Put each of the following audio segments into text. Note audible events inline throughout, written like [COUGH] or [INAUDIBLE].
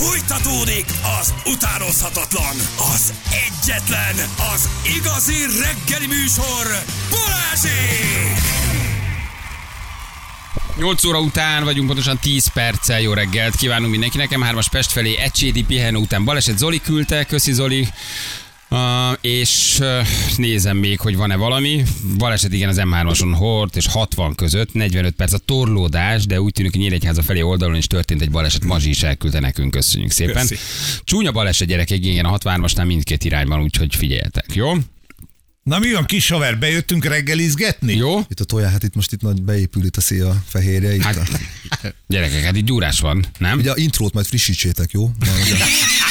Fújtatódik az utánozhatatlan, az egyetlen, az igazi reggeli műsor, Balázsék! 8 óra után vagyunk, pontosan 10 perccel. Jó reggelt kívánunk mindenkinek. M3-as Pest felé Ecsédi pihenő után baleset. Zoli küldte, köszi Zoli. Uh, és uh, nézem még, hogy van-e valami. Baleset igen az M3-ason Hort és 60 között, 45 perc a torlódás, de úgy tűnik, hogy Nyíregyháza felé oldalon is történt egy baleset. Mazsi is elküldte nekünk, köszönjük szépen. Köszi. Csúnya baleset gyerekek, igen, a 63-asnál mindkét irányban, úgyhogy figyeljetek, jó? Na mi van, kis haver, bejöttünk reggelizgetni? Jó? Itt a tojá, hát itt most itt nagy beépül itt a szél fehérje. Itt Hát, a, [LAUGHS] gyerekek, hát itt gyúrás van, nem? ugye a intrót majd frissítsétek, jó?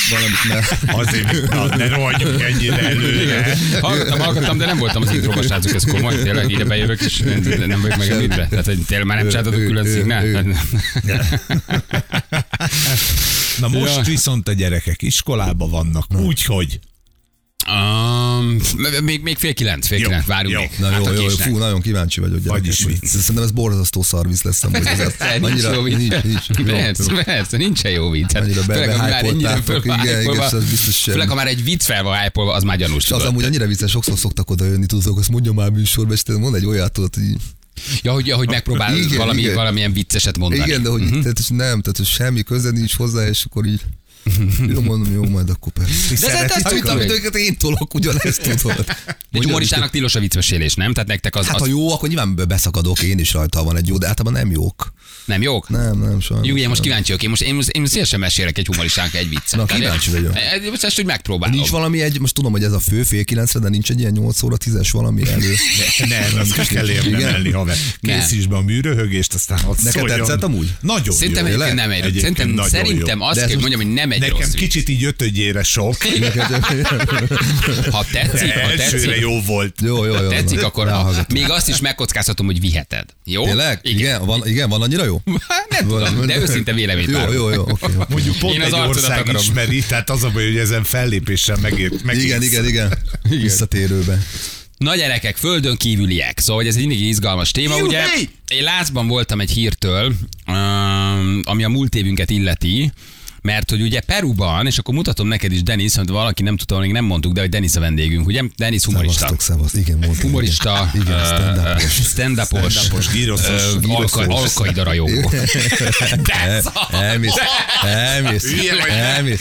Valamit ne. Azért, na, ne rohanjunk ennyire előre. Hallgattam, hallgattam, de nem voltam az intróba, srácok, ez komoly, tényleg ide bejövök, és nem nem vagyok megemlítve. Tehát, hogy tényleg már nem csináltatok külön szignál? Na most Ja. viszont a gyerekek iskolába vannak, úgyhogy Um, még, még fél kilenc, fél Jó, kilenc, várjunk jó. még. Na Hát jó, a jó, jó, fú, nagyon kíváncsi vagyok. Vagyis vicc. Szerintem ez borzasztó szarvisz lesz. amúgy. [LAUGHS] Ez Nincs nincs, nincs. Persze, jó. persze, nincsen jó vicc. Hát, Annyira főleg, ha már ennyire. Főleg, ha már egy vicc fel van hype az már gyanús. Az amúgy annyira vicces, sokszor szoktak oda jönni, tudod, azt mondja már műsorba, és mond egy olyat, tudod, hogy Ja, hogy, hogy megpróbál Igen, valami, igen. valamilyen vicceset mondani. igen, de hogy Mhm. tehát, nem, tehát semmi köze nincs hozzá, és akkor így [LAUGHS] jó, mondom, jó, majd akkor persze. De ez- tök amit jó. őket én tolok, ugyanezt tudod. [LAUGHS] De humoristának tilos a viccmesélés, nem? Tehát nektek az, Hát az ha jó, akkor nyilván beszakadok, én is rajta van egy jó, de általában nem jók. nem jók? Nem, nem, sajnos. Jó, én most kíváncsi vagyok. Én most, én most, én szívesen mesélek egy humoristának egy viccet. Na, kíváncsi vagyok. Most ezt úgy megpróbálom. Nincs valami egy, most tudom, hogy ez a fő fél kilencre, de nincs egy ilyen 8 óra 10-es valami elő. [LAUGHS] nem, nem ki kell érdemelni, haver. Készíts be a műröhögést, aztán ott Neked tetszett amúgy? Nagyon Szerintem jó. nem egy, szerintem, szerintem azt kell, mondjam, hogy nem egy Nekem rossz vicc. kicsit így ötödjére sok. [LAUGHS] Ha tetszik, ha tetszik, jó volt. jó, jó, ha jó. tetszik, na. akkor a, Elhallgatom. még azt is megkockáztatom, hogy viheted. Jó? Tényleg? Igen, van, igen, van annyira jó? [LAUGHS] Hát Nem tudom, de őszinte véleményt Jó, jó, jó, oké. oké. Mondjuk pont Én az egy ország akarom. ismeri, tehát az a baj, hogy ezen fellépéssel megért. megérsz. Igen, igen, igen. Visszatérőbe. Na gyerekek, földön kívüliek. Szóval hogy ez egy mindig izgalmas téma, Juhé! ugye? Én lázban voltam egy hírtől, um, ami a múlt évünket illeti, mert hogy ugye Peruban, és akkor mutatom neked is, Denis, hogy valaki nem tudta, még nem mondtuk, de hogy Denis a vendégünk, ugye? Denis humorista. Szevasztok, szevaszt, igen, mondtam. Humorista, Igen, ö, stand-upos. stand-upos, alkaida rajongó. [LAUGHS] Elmész, elmész, elmész,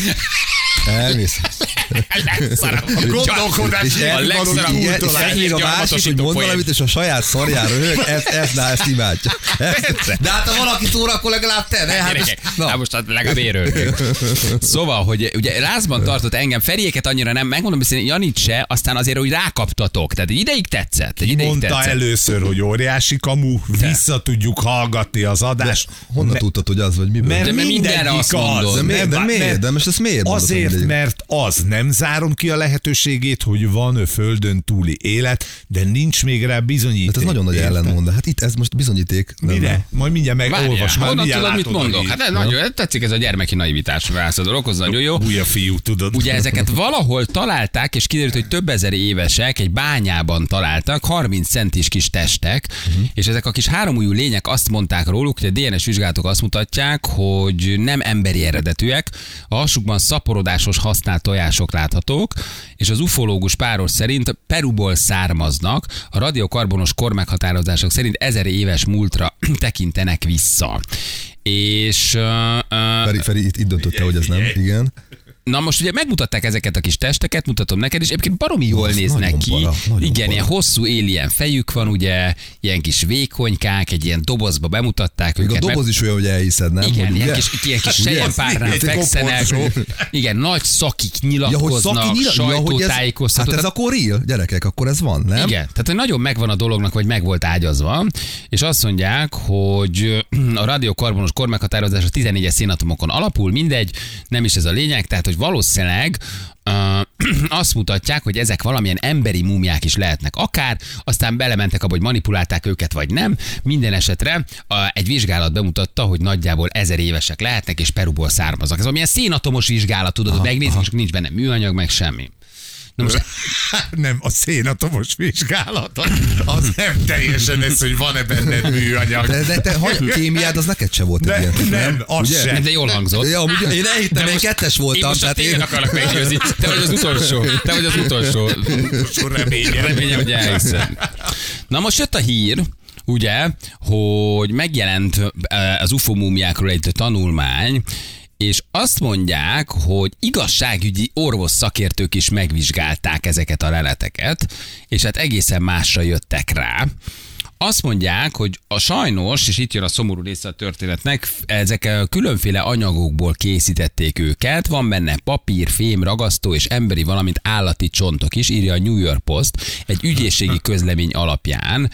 elmész. Gondolkodás A legszarabb ez még a másik, hogy mond valamit, és a saját szarjára röhög, ez, ez, na, ezt imádja. De hát ha valaki túl, akkor legalább te, ne? Hát most, na. most hát legalább érőlünk. Szóval, hogy ugye lázban tartott engem, Feriéket annyira nem, megmondom, hogy Janit se, aztán azért, hogy rákaptatok. Tehát egy ideig tetszett. Egy ideig Mondta tetszett. először, hogy óriási kamu, vissza tudjuk hallgatni az adást. Honnan tudtad, hogy az vagy miből? Mert De mert mindenre mindegyik azt mondod. az. De miért, de most ezt miért Azért, mindegyik? mert az nem zárom ki a lehetőségét, hogy van földön túli élet, de nincs még rá bizonyíték. Hát ez nagyon nagy ellentmond. Hát itt ez most bizonyíték. nem- Mire? Majd mindjárt Várjál, megolvas, már honnan mindjárt tudod, mit mondok? Hát ez nagyon tetszik ez a gyermeki naivitás válasz a dologhoz, nagyon jó. Új a fiú, tudod. Ugye ezeket valahol találták, és kiderült, hogy több ezer évesek egy bányában találtak, 30 centis kis testek, uh-huh. és ezek a kis háromújú lények azt mondták róluk, hogy a DNS vizsgálatok azt mutatják, hogy nem emberi eredetűek, a hasukban szaporodásos használt tojások láthatók, és az ufológus páros szerint Peruból származnak, a radiokarbonos kormeghatározások szerint ezer éves múltra [CLEARS THROAT] tekintenek vissza. És uh, uh, Feri, Feri itt, itt döntötte, hogy ez nem. Igen. Na most ugye megmutatták ezeket a kis testeket, mutatom neked, és egyébként baromi jól néznek ki. para, Igen, para. ilyen hosszú alien fejük van, ugye, ilyen kis vékonykák, egy ilyen dobozba bemutatták Még a őket. doboz is olyan, hogy elhiszed, nem? igen, Hogy ilyen kis, ilyen kis [LAUGHS] sejempárnán fekszenek. Igen, nagy szakik Ja, nyilatkoznak, szaki nyila, ja, hogy ez, sajtótájékoztató. hát ez akkor real, gyerekek, akkor ez van, nem? igen, tehát hogy nagyon megvan a dolognak, vagy meg volt ágyazva, és azt mondják, hogy [CLEARS THROAT] a radiokarbonos kormeghatározás a 14-es szénatomokon alapul, mindegy, nem is ez a lényeg, tehát hogy valószínűleg [CLEARS THROAT] azt mutatják, hogy ezek valamilyen emberi múmiák is lehetnek akár, aztán belementek abba, hogy manipulálták őket, vagy nem. Minden esetre egy vizsgálat bemutatta, hogy nagyjából ezer évesek lehetnek, és Peruból származnak. Ez valamilyen szénatomos vizsgálat, tudod, hogy megnézik, és nincs benne műanyag, meg semmi. Na most [LAUGHS] nem, a szénatomos vizsgálat, az nem teljesen ez, hogy van-e benned műanyag. De, de te hagy, kémiád az neked se volt egy Nem, ilyen. nem, az Ugye? sem. de jól hangzott. Ja, ugye, én elhittem, én kettes Én voltam. most a tehát téged akarok meggyőzni. Te vagy az utolsó. Te vagy az utolsó. Utolsó reményem. Reményem, hogy elhiszem. Na most jött a hír, ugye, hogy megjelent eh, az UFO múmiákról egy tanulmány, és azt mondják, hogy igazságügyi orvos szakértők is megvizsgálták ezeket a leleteket, és hát egészen másra jöttek rá. Azt mondják, hogy a sajnos, és itt jön a szomorú része a történetnek, ezek különféle anyagokból készítették őket, van benne papír, fém, ragasztó és emberi, valamint állati csontok is, írja a New York Post, egy ügyészségi [LAUGHS] közlemény alapján.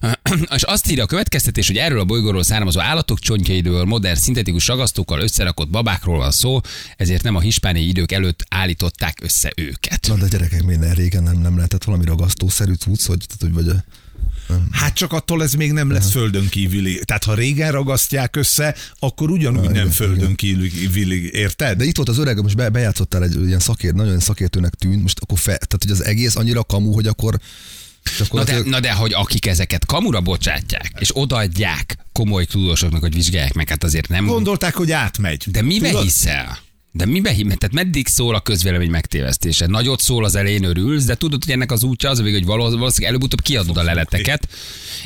[CLEARS THROAT] És azt írja a következtetés, hogy erről a bolygóról származó állatok csontjaidől, modern szintetikus ragasztókkal összerakott babákról van szó, ezért nem a hispániai idők előtt állították össze őket. Na de gyerekek, minden régen nem, nem lehetett valami ragasztószerű cucc, hogy, hogy vagy a... Hát csak attól ez még nem lesz földön kívüli. Tehát ha régen ragasztják össze, akkor ugyanúgy nem földön kívüli, érted? De itt volt az öreg, most be, bejátszottál egy ilyen szakért, nagyon szakértőnek tűnt, most akkor fe, tehát hogy az egész annyira kamu, hogy akkor Na de, gyakorlatilag- na de, hogy akik ezeket kamura bocsátják, és odaadják komoly tudósoknak, hogy vizsgálják meg, hát azért nem... Gondolták, hogy átmegy. De mibe Tudod? hiszel? De mibe hiszel? Tehát meddig szól a közvélemény megtévesztése? Nagyot szól az elején örülsz, de tudod, hogy ennek az útja az, a hogy való- valószínűleg előbb-utóbb kiadod a leleteket,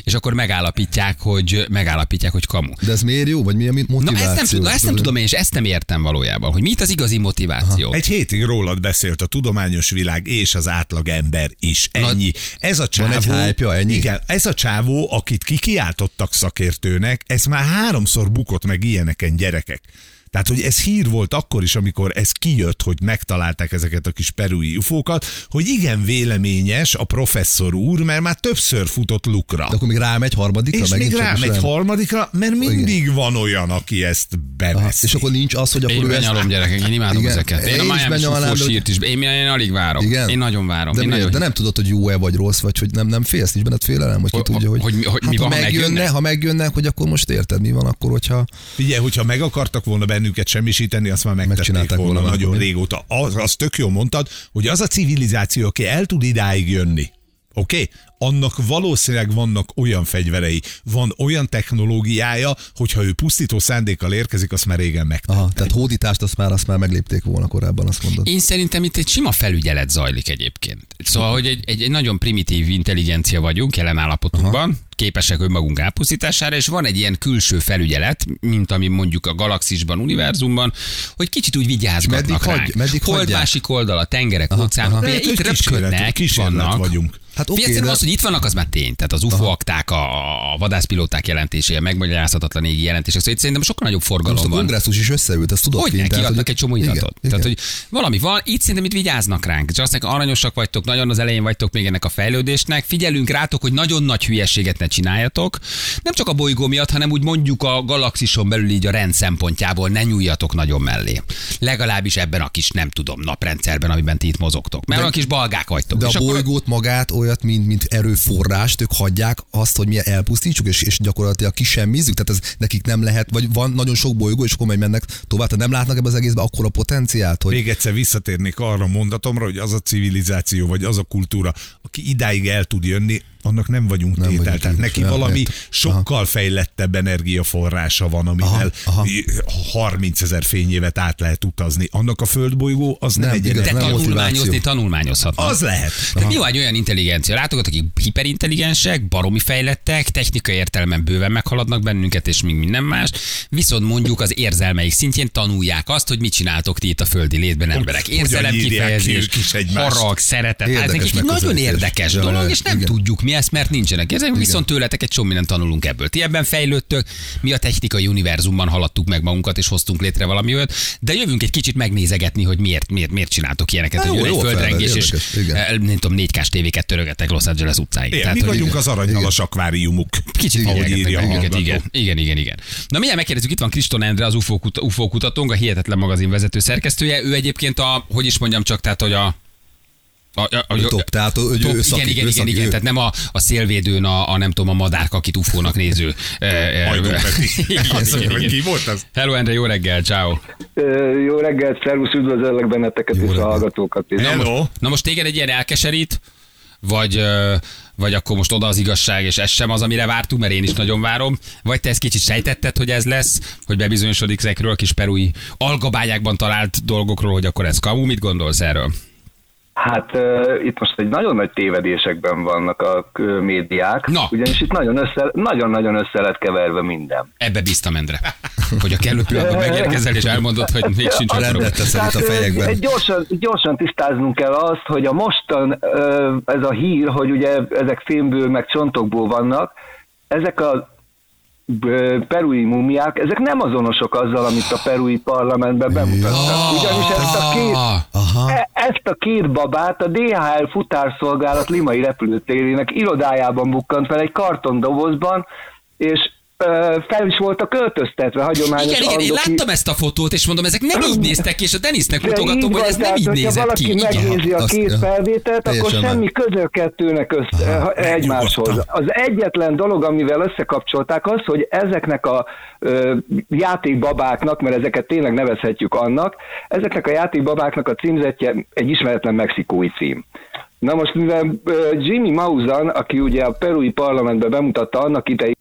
és akkor megállapítják, hogy megállapítják, hogy kamu. De ez miért jó? Vagy mi a mi- Na motiváció? ezt nem, tudom, ezt nem tudom én, és ezt nem értem valójában, hogy mi itt az igazi motiváció. Egy hétig rólad beszélt a tudományos világ és az átlag ember is. Ennyi. Ez a csávó, egy hype-ja, ennyi? Igen, ez a csávó, akit kikiáltottak szakértőnek, ez már háromszor bukott meg ilyeneken gyerekek. Tehát, hogy ez hír volt akkor is, amikor ez kijött, hogy megtalálták ezeket a kis perui ufókat, hogy igen véleményes a professzor úr, mert már többször futott lukra. De akkor még rámegy harmadikra? És még csak rám harmadikra, mert mindig van olyan, aki ezt Aha, beveszi. és akkor nincs az, hogy akkor Én ő ezt... benyalom gyerekek, én imádom Igen. ezeket. Én, Én a Miami de- sírt is, én, én alig várom. Igen? Én nagyon várom. De, én nagyon... de nem tudod, hogy jó-e vagy rossz, vagy hogy nem, nem félsz, nincs benned félelem, hogy ki tudja, hogy, hogy mi- hogy hát, mi ha van, ha megjönne, megjönne? ha megjönnek, hogy akkor most érted, mi van akkor, hogyha Figyelj, hogyha meg akartak volna bennünket semmisíteni, azt már megtették volna, nagyon régóta. Az, az tök jól mondtad, hogy az a civilizáció, aki el tud idáig jönni, oké? Okay? Annak valószínűleg vannak olyan fegyverei, van olyan technológiája, hogyha ő pusztító szándékkal érkezik, azt már régen megtette. Aha, tehát hódítást azt már, azt már meglépték volna korábban, azt mondod. Én szerintem itt egy sima felügyelet zajlik egyébként. Szóval, hogy egy, egy, egy nagyon primitív intelligencia vagyunk jelen állapotunkban, képesek önmagunk elpusztítására, és van egy ilyen külső felügyelet, mint ami mondjuk a galaxisban, univerzumban, hogy kicsit úgy vigyázgatnak Meddig hagy- ránk. meddig Hold másik oldal, a tengerek, óceánok, aha. itt röpködnek, vannak. vagyunk. Hát okay, de... az, hogy itt vannak, az már tény. Tehát az UFO akták, a, a vadászpilóták jelentése, megmagyarázhatatlan égi jelentések. Szóval itt szerintem sokkal nagyobb Most forgalom a van. kongresszus is összeült, ezt tudod Hogy tehát, kiadtak hogy- egy csomó iratot. Igen, Tehát, igen. hogy valami van, itt szerintem itt vigyáznak ránk. Csak azt mondják, aranyosak vagytok, nagyon az elején vagytok még ennek a fejlődésnek. Figyelünk rátok, hogy nagyon nagy hülyeséget ne csináljatok. Nem csak a bolygó miatt, hanem úgy mondjuk a galaxison belül így a rend szempontjából ne nyúljatok nagyon mellé. Legalábbis ebben a kis, nem tudom, naprendszerben, amiben ti itt mozogtok. Mert olyan kis balgák vagytok. De a bolygót magát olyat, mint, mint erőforrást, ők hagyják azt, hogy mi elpusztítsuk, és, és gyakorlatilag kisemmizzük. Tehát ez nekik nem lehet, vagy van nagyon sok bolygó, és akkor mennek tovább. Tehát nem látnak ebbe az egészbe akkor a potenciált, hogy Még egyszer visszatérnék arra mondatomra, hogy az a civilizáció, vagy az a kultúra, aki idáig el tud jönni, annak nem vagyunk Nem tétel. vagyunk Tehát neki valami értem. sokkal fejlettebb energiaforrása van, amivel Aha, aha. 30 ezer fényévet át lehet utazni. Annak a földbolygó az nem, Nem, egy igaz, de nem tanulmányozni tanulmányozhatnak. Az lehet. Tehát mi van egy olyan intelligencia? Látogat, akik hiperintelligensek, baromi fejlettek, technikai értelemben bőven meghaladnak bennünket, és még minden más, viszont mondjuk az érzelmeik szintjén tanulják azt, hogy mit csináltok ti itt a földi létben emberek. Érzelem kifejezés, harag, szeretet. Hát ez nekik egy nagyon érdekes dolog, és nem tudjuk mi ezt, mert nincsenek érzék, viszont tőletek egy csomó mindent tanulunk ebből. Ti ebben fejlődtök, mi a technikai univerzumban haladtuk meg magunkat, és hoztunk létre valami olyat, de jövünk egy kicsit megnézegetni, hogy miért, miért, miért csináltok ilyeneket, hogy jó, jó földrengés, és eh, nem tudom, 4K-s tévéket törögetek Los Angeles utcáig. Igen, mi hogy vagyunk az aranyalas akváriumuk. Kicsit ahogy írja a igen. Igen, igen, igen. Na mindjárt megkérdezzük, itt van Kriston Endre, az UFO, kut- UFO kutatónk, a Hihetetlen magazin vezető szerkesztője. Ő egyébként a, hogy is mondjam csak, tehát, hogy a A, a, a, Top, tehát hogy top, ő igen, szaki- igen, ő igen, igen, ő- tehát nem a, a szélvédőn a, a, nem tudom, a madárka, akit ufónak néző. [LAUGHS] Igen, igen, hogy igen. Ki volt az? Hello, Endre, jó reggel, ciao. Jó reggelt, szervusz, üdvözöllek benneteket és a reggelt. hallgatókat is. Hello. Na most téged egy ilyen elkeserít, vagy, vagy akkor most oda az igazság, és ez sem az, amire vártunk, mert én is nagyon várom, vagy te ezt kicsit sejtetted, hogy ez lesz, hogy bebizonyosodik ezekről a kis perui algabányákban talált dolgokról, hogy akkor ez kamu, mit gondolsz erről? Hát uh, itt most egy nagyon nagy tévedésekben vannak a ö, médiák, Na. ugyanis itt nagyon össze, nagyon-nagyon össze lett keverve minden. Ebbe bíztam, Endre. Hogy a kellő pillanatban megérkezel, és elmondod, hogy még sincs Azt- akkor. Rendet itt a fejekben. Gyorsan, gyorsan tisztáznunk kell azt, hogy a mostan ez a hír, hogy ugye ezek fémből meg csontokból vannak, ezek a perui mumiák, ezek nem azonosok azzal, amit a perui parlamentben bemutattak. Ugyanis ezt a két. E- Ezt a két babát a DHL futárszolgálat Limai repülőtérének irodájában bukkant fel egy kartondobozban, és fel is voltak költöztetve hagyományos Igen, igen, én láttam ezt a fotót, és mondom, ezek nem így néztek ki, és a Denisnek de mutogatom, hogy ez nem így nézett valaki ki. Igen. megnézi a két felvételt, akkor semmi köze kettőnek közt, Aha, egymáshoz. Az egyetlen dolog, amivel összekapcsolták az, hogy ezeknek a ö, játékbabáknak, mert ezeket tényleg nevezhetjük annak, ezeknek a játékbabáknak a címzetje egy ismeretlen mexikói cím. Na most, mivel Jimmy Maussan, aki ugye a perui parlamentben bemutatta annak idején,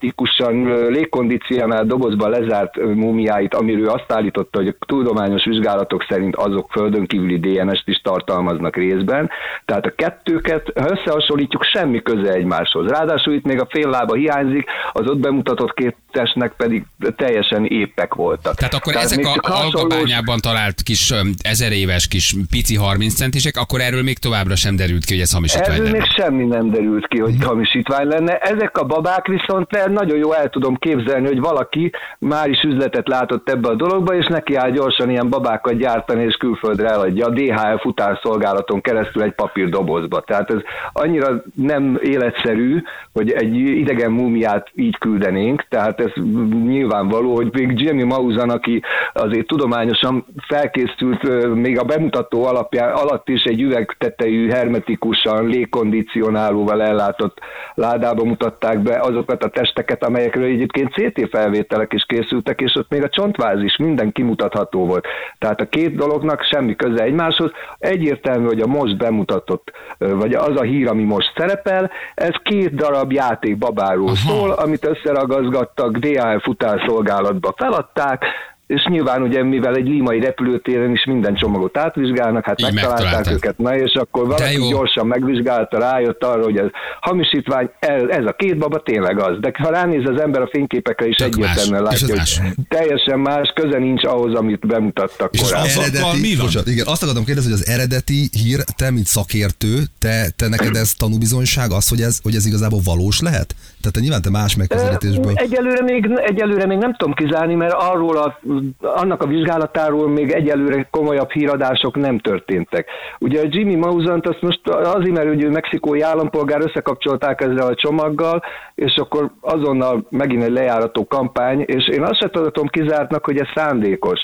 hermetikusan légkondicionált dobozban lezárt múmiáit, amiről azt állította, hogy a tudományos vizsgálatok szerint azok földön kívüli DNS-t is tartalmaznak részben. Tehát a kettőket, ha összehasonlítjuk, semmi köze egymáshoz. Ráadásul itt még a fél lába hiányzik, az ott bemutatott két testnek pedig teljesen épek voltak. Tehát akkor ezek még a csak hasonló- algabányában talált kis ezer éves kis pici 30 centisek, akkor erről még továbbra sem derült ki, hogy ez hamisítvány Erről még lenne. semmi nem derült ki, hogy hamisítvány lenne. Ezek a babák viszont nagyon jó el tudom képzelni, hogy valaki már is üzletet látott ebbe a dologba, és neki áll gyorsan ilyen babákat gyártani, és külföldre eladja a DHL futárszolgálaton keresztül egy papírdobozba. Tehát ez annyira nem életszerű, hogy egy idegen múmiát így küldenénk, tehát ez nyilvánvaló, hogy még Jimmy Maussan, aki azért tudományosan felkészült, még a bemutató alapján, alatt is egy üvegtetejű, hermetikusan, légkondicionálóval ellátott ládába mutatták be azokat a testeket, amelyekről egyébként CT felvételek is készültek, és ott még a csontváz is minden kimutatható volt. Tehát a két dolognak semmi köze egymáshoz. Egyértelmű, hogy a most bemutatott, vagy az a hír, ami most szerepel, ez két darab játék babáról szól, amit összeragazgattak, DHL futárszolgálatba feladták, és nyilván ugye, mivel egy límai repülőtéren is minden csomagot átvizsgálnak, hát Így megtalálták őket, na és akkor valaki gyorsan megvizsgálta, rájött arra, hogy ez hamisítvány, ez, a két baba tényleg az. De ha ránéz az ember a fényképekre is egyértelműen látja, hogy más. teljesen más, köze nincs ahhoz, amit bemutattak És az korábban. Azokkal mi van? bocsánat, igen, azt akartam kérdezni, hogy az eredeti hír, te, mint szakértő, te, te neked ez tanúbizonyság az, hogy ez, hogy ez igazából valós lehet? Tehát te nyilván te más megközelítésből. Egyelőre még, egyelőre még nem tudom kizárni, mert arról a, annak a vizsgálatáról még egyelőre komolyabb híradások nem történtek. Ugye a Jimmy Mausant azt most azért, mert ugye ő mexikói állampolgár összekapcsolták ezzel a csomaggal, és akkor azonnal megint egy lejárató kampány, és én azt sem tudom kizártnak, hogy ez szándékos.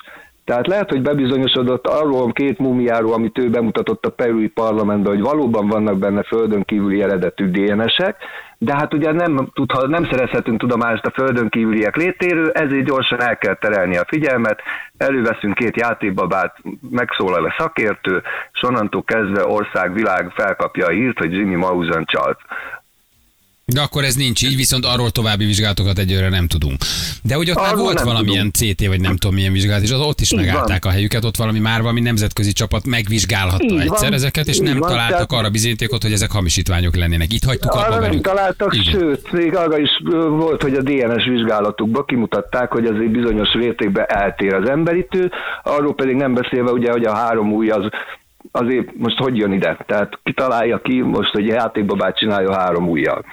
Tehát lehet, hogy bebizonyosodott arról két mumiáról, amit ő bemutatott a perui parlamentben, hogy valóban vannak benne földön kívüli eredetű DNS-ek, de hát ugye nem, tudha, nem szerezhetünk tudomást a földön kívüliek létéről, ezért gyorsan el kell terelni a figyelmet, előveszünk két játékbabát, megszólal a szakértő, és onnantól kezdve ország, világ felkapja a hírt, hogy Jimmy Maussan csalt. De akkor ez nincs így, viszont arról további vizsgálatokat egyőre nem tudunk. De hogy ott már Arról volt nem valamilyen CT, vagy nem tudom milyen vizsgálat, és az ott is Így megállták a helyüket, ott valami már valami nemzetközi csapat megvizsgálhatta Így egyszer van. ezeket, és Így nem van, találtak tehát- arra bizonyítékot, hogy ezek hamisítványok lennének. Itt hagytuk abba Arra nem velük. találtak, Igen. sőt, még arra is volt, hogy a DNS vizsgálatukban kimutatták, hogy azért bizonyos mértékben eltér az emberitő, arról pedig nem beszélve ugye, hogy a három új az azért most hogy jön ide? Tehát kitalálja ki most, hogy játékbabát csinálja három ujjal.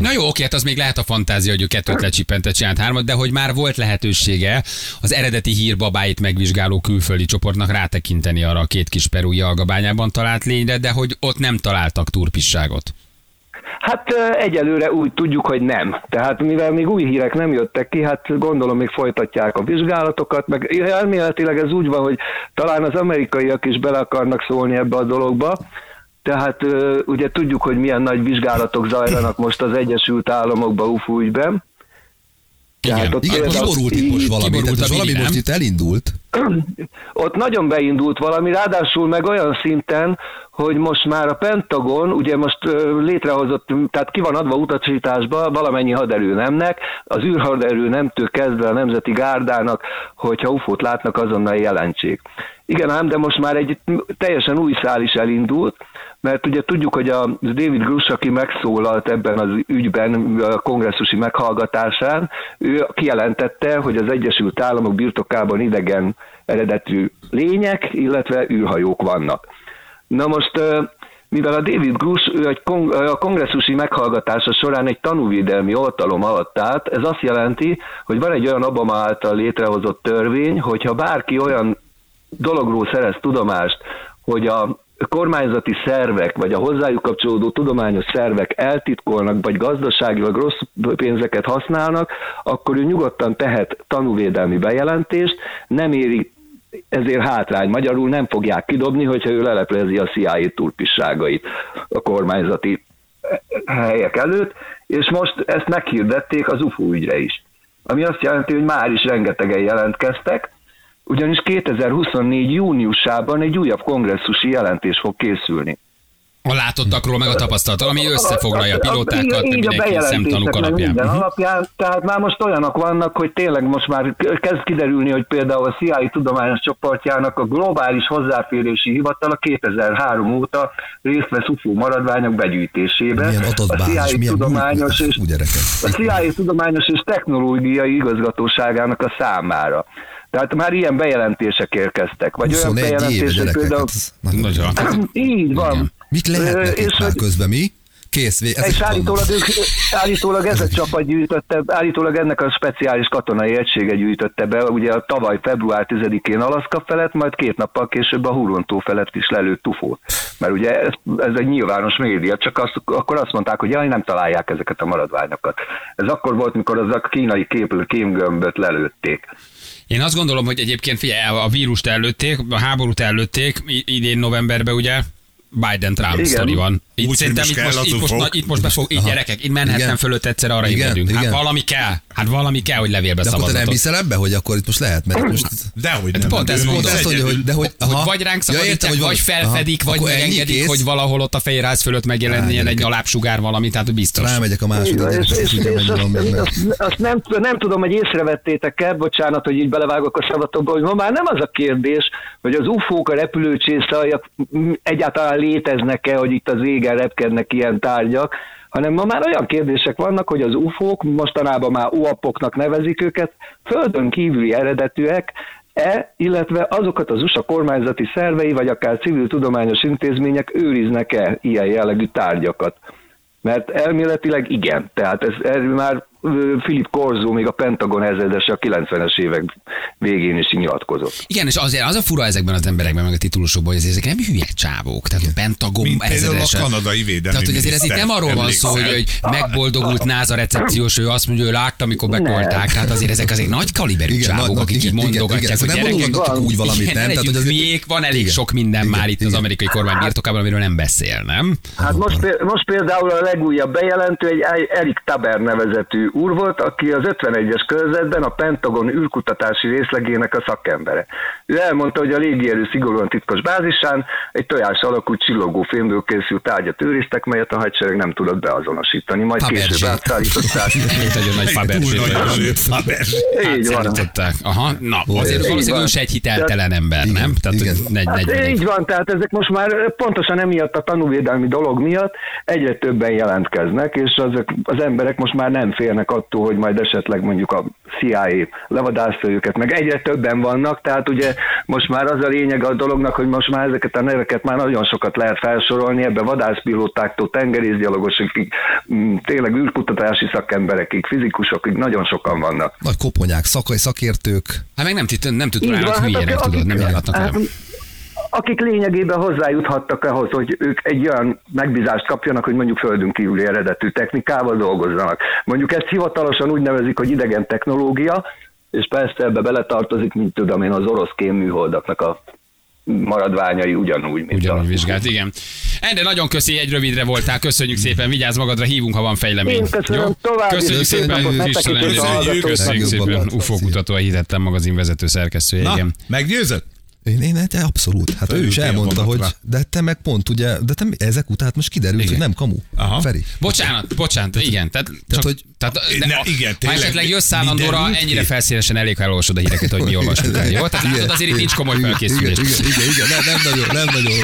Na jó, oké, hát az még lehet a fantázia, hogy ő kettőt lecsipentett, csinált hármat, de hogy már volt lehetősége az eredeti hírbabáit megvizsgáló külföldi csoportnak rátekinteni arra a két kis perúi algabányában talált lényre, de hogy ott nem találtak turpisságot. Hát egyelőre úgy tudjuk, hogy nem. Tehát mivel még új hírek nem jöttek ki, hát gondolom még folytatják a vizsgálatokat, meg elméletileg ez úgy van, hogy talán az amerikaiak is bele akarnak szólni ebbe a dologba, tehát ugye tudjuk, hogy milyen nagy vizsgálatok zajlanak most az Egyesült Államokban UFO ügyben. Tehát ott Igen, itt most valami, kiborult tehát valami most itt elindult. Ott nagyon beindult valami, ráadásul meg olyan szinten, hogy most már a Pentagon, ugye most létrehozott, tehát ki van adva utasításba valamennyi haderőnemnek, az űrhaderőnemtől kezdve a Nemzeti Gárdának, hogyha UFO-t látnak, azonnal jelentsék. Igen ám, de most már egy teljesen új szál is elindult, mert ugye tudjuk, hogy a David Grush, aki megszólalt ebben az ügyben a kongresszusi meghallgatásán, ő kijelentette, hogy az Egyesült Államok birtokában idegen eredetű lények, illetve űrhajók vannak. Na most, mivel a David Grush ő egy kong- a kongresszusi meghallgatása során egy tanúvédelmi oltalom alatt állt, ez azt jelenti, hogy van egy olyan Obama által létrehozott törvény, hogyha bárki olyan dologról szerez tudomást, hogy a kormányzati szervek, vagy a hozzájuk kapcsolódó tudományos szervek eltitkolnak, vagy gazdaságilag rossz pénzeket használnak, akkor ő nyugodtan tehet tanúvédelmi bejelentést, nem éri ezért hátrány. Magyarul nem fogják kidobni, hogyha ő leleplezi a CIA turpisságait a kormányzati helyek előtt, és most ezt meghirdették az UFO ügyre is. Ami azt jelenti, hogy már is rengetegen jelentkeztek, ugyanis 2024. júniusában egy újabb kongresszusi jelentés fog készülni. A látottakról, meg a tapasztalattal, ami összefoglalja a pilótákat, meg így a bejelentések, alapján. Minden Mhm. alapján. Tehát már most olyanok vannak, hogy tényleg most már kezd kiderülni, hogy például a CIA tudományos csoportjának a globális hozzáférési hivatala 2003 óta részt vesz UFO maradványok begyűjtésében. Milyen a adatbázis, CIA milyen tudományos és a CIA tudományos és technológiai igazgatóságának a számára. Tehát már ilyen bejelentések érkeztek. Vagy olyan 21 éve bejelentések gyerekek. például... hát ez nagyon-. Így van. Mit Ö, lehet nekik és már közben mi? Kész, ez és állítólag, ők, állítólag ez a csapat gyűjtötte, állítólag ennek a speciális katonai egysége gyűjtötte be, ugye a tavaly február 10-én Alaszka felett, majd két nappal később a Hurontó felett is lelőtt tufót. Mert ugye ez, ez egy nyilvános média, csak azt, akkor azt mondták, hogy jaj, nem találják ezeket a maradványokat. Ez akkor volt, mikor az a kínai kép, kémgömböt lelőtték. Én azt gondolom, hogy egyébként figyelj, a vírust előtték, a háborút előtték, idén novemberben ugye, Biden-Trump sztori van. Itt Úgy, szerintem hogy itt most itt, most, na- itt most befog, itt gyerekek, itt Igen. fölött egyszer arra Igen, ébredünk. Hát igen. valami kell, hát valami kell, hogy levélbe De akkor te nem hiszel ebbe, hogy akkor itt most lehet, mert most... Dehogy nem. Pont ő ezt mondom. Ezt mondja, hogy, de hogy, Hogy aha. vagy ránk Ja, értem, szabadítják, van- vagy felfedik, aha, vagy megengedik, hogy valahol ott a fehérház fölött megjelenjen egy alábsugár valami, tehát biztos. Rámegyek a és, azt, nem, tudom, hogy észrevettétek-e, bocsánat, hogy így belevágok a szavatokba, hogy ma már nem az a kérdés, hogy az UFO-k, a repülőcsészajak egyáltalán léteznek-e, hogy itt az égen repkednek ilyen tárgyak, hanem ma már olyan kérdések vannak, hogy az UFO-k, mostanában már UAP-oknak nevezik őket, földön kívüli eredetűek, E, illetve azokat az USA kormányzati szervei, vagy akár civil tudományos intézmények őriznek-e ilyen jellegű tárgyakat. Mert elméletileg igen. Tehát ez, ez már Philip Corzo, még a Pentagon ezredese a 90-es évek végén is nyilatkozott. Igen, és azért az a fura ezekben az emberekben, meg a titulusokban, hogy ezek nem hülye csávók. Tehát a Pentagon Mint ezredese. a kanadai védelmi Tehát, hogy azért ez itt nem arról van szó, hogy, hogy megboldogult NASA recepciós, ő azt mondja, hogy ő látta, amikor bekolták. Tehát azért ezek azért nagy kaliberű Igen, csávók, akik így igen, igen, mondogatják, igen, hogy nem gyerekek, mondogatnak van. úgy valamit, igen, nem? ne Tehát, hogy azért- van elég Igen, sok minden igen, már itt az igen. amerikai kormány birtokában, amiről nem beszél, nem? Hát most például a legújabb bejelentő egy Erik Taber nevezetű úr volt, aki az 51-es körzetben a Pentagon űrkutatási részlegének a szakembere. Ő elmondta, hogy a légierő szigorúan titkos bázisán egy tojás alakú csillogó fémből készült tárgyat őriztek, melyet a hadsereg nem tudott beazonosítani. Majd Fabergé. később átszállították. [LAUGHS] Egy nagyon nagy Fabergé. Így van. Aha, na, azért valószínűleg se egy hiteltelen ember, nem? Tehát, Hát így van, tehát ezek most már pontosan emiatt a tanúvédelmi dolog miatt egyre többen jelentkeznek, és azok, az emberek most már nem félnek attól, hogy majd esetleg mondjuk a CIA levadászta őket, meg egyre többen vannak, tehát ugye most már az a lényeg a dolognak, hogy most már ezeket a neveket már nagyon sokat lehet felsorolni, ebbe vadászpilótáktól, tengerészgyalogosokig, mm, tényleg űrkutatási szakemberekig, fizikusokig nagyon sokan vannak. Nagy koponyák, szakai, szakértők. Hát meg nem, tit- nem tud Így rának van, hát hülyének, tudod, nem járhatnak hát, el. Akik lényegében hozzájuthattak ahhoz, hogy ők egy olyan megbízást kapjanak, hogy mondjuk földön kívüli eredetű technikával dolgozzanak. Mondjuk ezt hivatalosan úgy nevezik, hogy idegen technológia, és persze ebbe beletartozik, mint tudom én, az orosz kémműholdaknak a maradványai ugyanúgy, mint Ugyanúgy a... vizsgált, igen. Endre, nagyon köszi, egy rövidre voltál, köszönjük szépen, vigyázz magadra, hívunk, ha van fejlemény. Én köszönöm, további Köszönjük szép szépen, napot nektek Fischer is, és a Endre. hallgatóknak. Köszönjük szépen. UFO kutató, a hitettem magazin vezető szerkesztője, Na, meggyőzött? Én, én hát abszolút. Hát ő is elmondta, hogy de te meg pont ugye, de te ezek után hát most kiderült, Igen. hogy nem kamu. Aha. Feri. Bocsánat, bocsánat, igen. Tehát, csak, hogy- tehát, de, Ne, ha- igen, ha tényleg, esetleg mi- jössz állandóra, ennyire ki? felszínesen elég, ha elolvasod a híreket, hogy mi olvasunk el, jó? Tehát látod, azért itt nincs komoly Igen, felkészülés. Igen, igen, igen, igen, nem, nem nagyon, nem nagyon.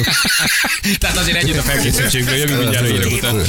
[LAUGHS] Tehát azért együtt a felkészültségről jövünk mindjárt a hírek után.